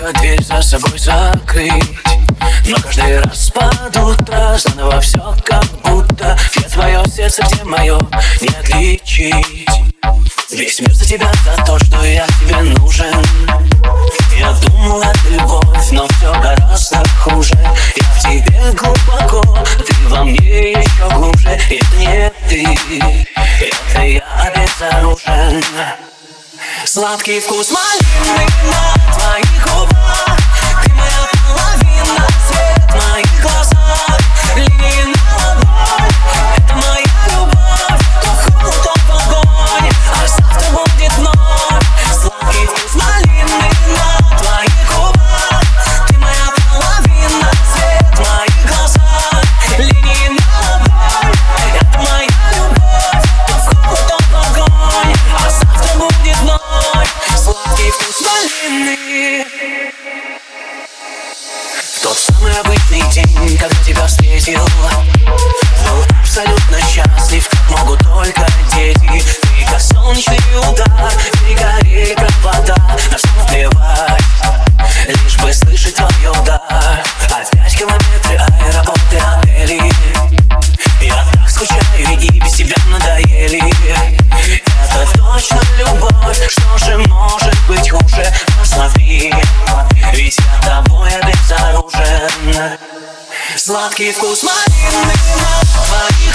Тихо дверь за собой закрыть. Но каждый раз под утро заново все как будто. Где твое сердце, где мое, не отличить? Весь мир за тебя, за то, что я тебе нужен. Я думал, это любовь, но все гораздо хуже. Я в тебе глубоко, ты во мне еще глубже. Это не ты, это я обезоружен Сладкий вкус малины на твоих губах Был абсолютно счастлив, как могут только дети Ты как солнечный удар, перегорей провода. На все наплевать, лишь бы слышать твой удар Опять километры, аэропорты, отели. Я так скучаю и без тебя надоели. Это точно любовь, что же может быть хуже? Посмотри, ведь я тобой обезоружен Сладкий вкус. Малины на твоих